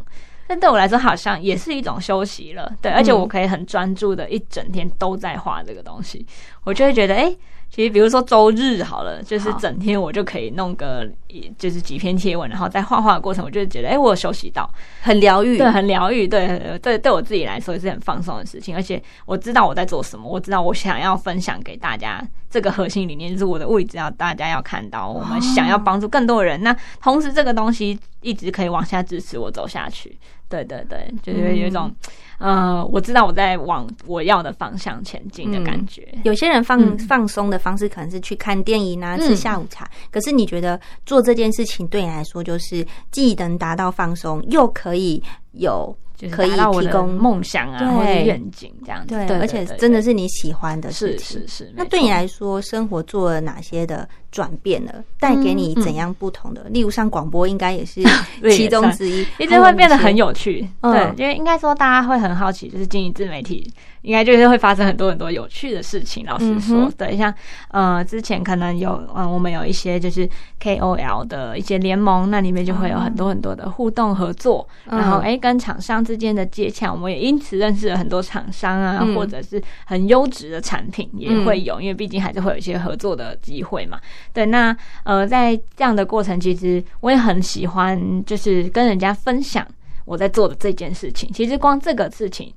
但对我来说，好像也是一种休息了。对，而且我可以很专注的一整天都在画这个东西，我就会觉得，哎。其实，比如说周日好了，就是整天我就可以弄个，就是几篇贴文，然后在画画的过程，我就觉得，哎，我有休息到，很疗愈，对，很疗愈，对，对，对我自己来说也是很放松的事情。而且我知道我在做什么，我知道我想要分享给大家这个核心理念，就是我的位置要大家要看到，我们想要帮助更多人。那同时，这个东西一直可以往下支持我走下去。对对对，就是有一种。呃，我知道我在往我要的方向前进的感觉。有些人放放松的方式可能是去看电影啊，吃下午茶。可是你觉得做这件事情对你来说，就是既能达到放松，又可以有。可以提供梦想啊，或者愿景这样子，对，而且真的是你喜欢的事情。是是是。那对你来说，生活做了哪些的转变呢？带给你怎样不同的？例如上广播，应该也是 其中之一，一直会变得很有趣。对，因为应该说大家会很好奇，就是经营自媒体。应该就是会发生很多很多有趣的事情。老实说，对，像呃之前可能有嗯我们有一些就是 KOL 的一些联盟，那里面就会有很多很多的互动合作，然后哎跟厂商之间的接洽，我们也因此认识了很多厂商啊，或者是很优质的产品也会有，因为毕竟还是会有一些合作的机会嘛。对，那呃在这样的过程，其实我也很喜欢，就是跟人家分享我在做的这件事情。其实光这个事情。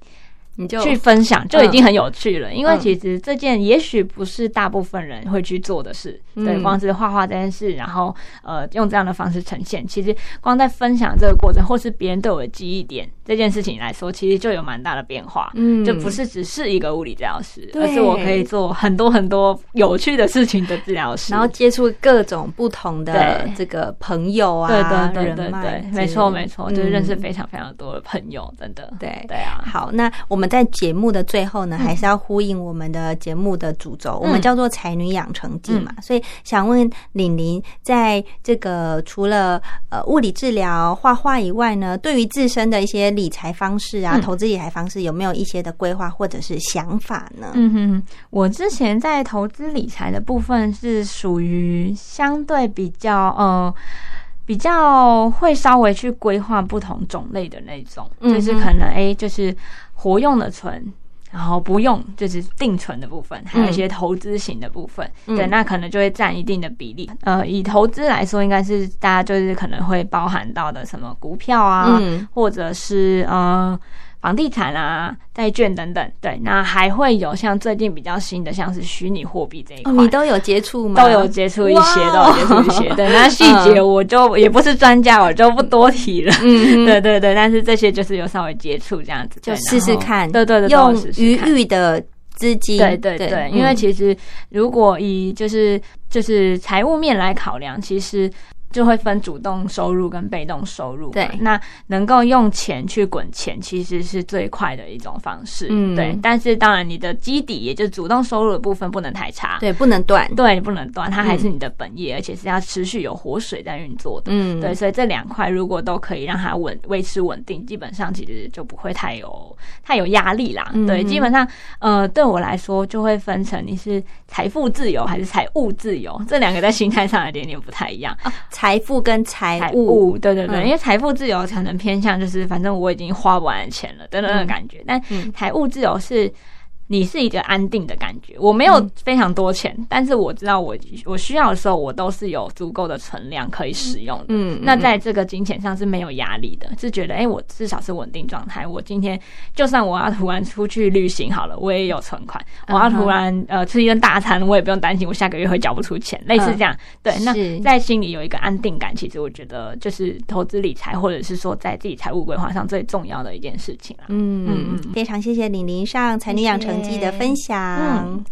你就去分享，就已经很有趣了。因为嗯。其实这件也许不是大部分人会去做的事，嗯。对，光是画画这件事，然后呃用这样的方式呈现，其实光在分享这个过程，或是别人对我的记忆点这件事情来说，其实就有蛮大的变化。嗯。就不是只是一个物理治疗师，而是我可以做很多很多有趣的事情的治疗师。然后接触各种不同的这个朋友啊，对对对对对，没错没错，就是认识嗯。非常非常多的朋友，真的。对。对啊，好，那我们在节目的最后呢，还是要呼应我们的节目的主轴，我们叫做“才女养成记”嘛，所以想问玲玲，在这个除了呃物理治疗、画画以外呢，对于自身的一些理财方式啊、嗯投资理财方式，有没有一些的规划或者是想法呢？嗯哼哼，我之前在投资理财的部分是属于相对比较呃。比较会稍微去规划不同种类的那种，嗯就是可能诶，就是活用的存，然后不用就是定存的部分，还有一些投资型的部分，嗯。对，那可能就会占一定的比例。呃，以投资来说，应该是大家就是可能会包含到的什么股票啊，嗯。或者是呃房地产啊、债券等等。对，那还会有像最近比较新的，像是虚拟货币这一哦，块。你都有接触吗？都有接触一些，都有接触一些。对，那细节我就也不是专家，我就不多提了。嗯，对对对，但是这些就是有稍微接触这样子，就对试试看，对对对，用余裕的资金，对对对，嗯因为其实如果以就是就是财务面来考量，其实就会分主动收入跟被动收入嘛。对那能够用钱去滚钱，其实是最快的一种方式。嗯对。但是当然，你的基底也就是主动收入的部分不能太差。对不能断，对，你不能断，它还是你的本业，而且是要持续有活水在运作的。嗯，对，所以这两块如果都可以让它稳维持稳定，基本上其实就不会太有太有压力啦。嗯对，基本上呃对我来说就会分成你是财富自由还是财务自由，这两个在心态上有点点不太一样。啊财富跟财财务，务，对对对，嗯。因为财富自由可能偏向就是反正我已经花不完的钱了的那种感觉，但嗯。财务自由是。你是一个安定的感觉，我没有非常多钱，但是我知道我我需要的时候，我都是有足够的存量可以使用的。嗯，那在这个金钱上是没有压力的，是觉得哎、诶我至少是稳定状态。我今天就算我要突然出去旅行好了，我也有存款。我要突然呃吃一顿大餐，我也不用担心我下个月会缴不出钱，类似这样。对，那在心里有一个安定感，其实我觉得就是投资理财，或者是说在自己财务规划上最重要的一件事情啦。嗯嗯嗯，非常谢谢李玲上《才女养成记》得分享。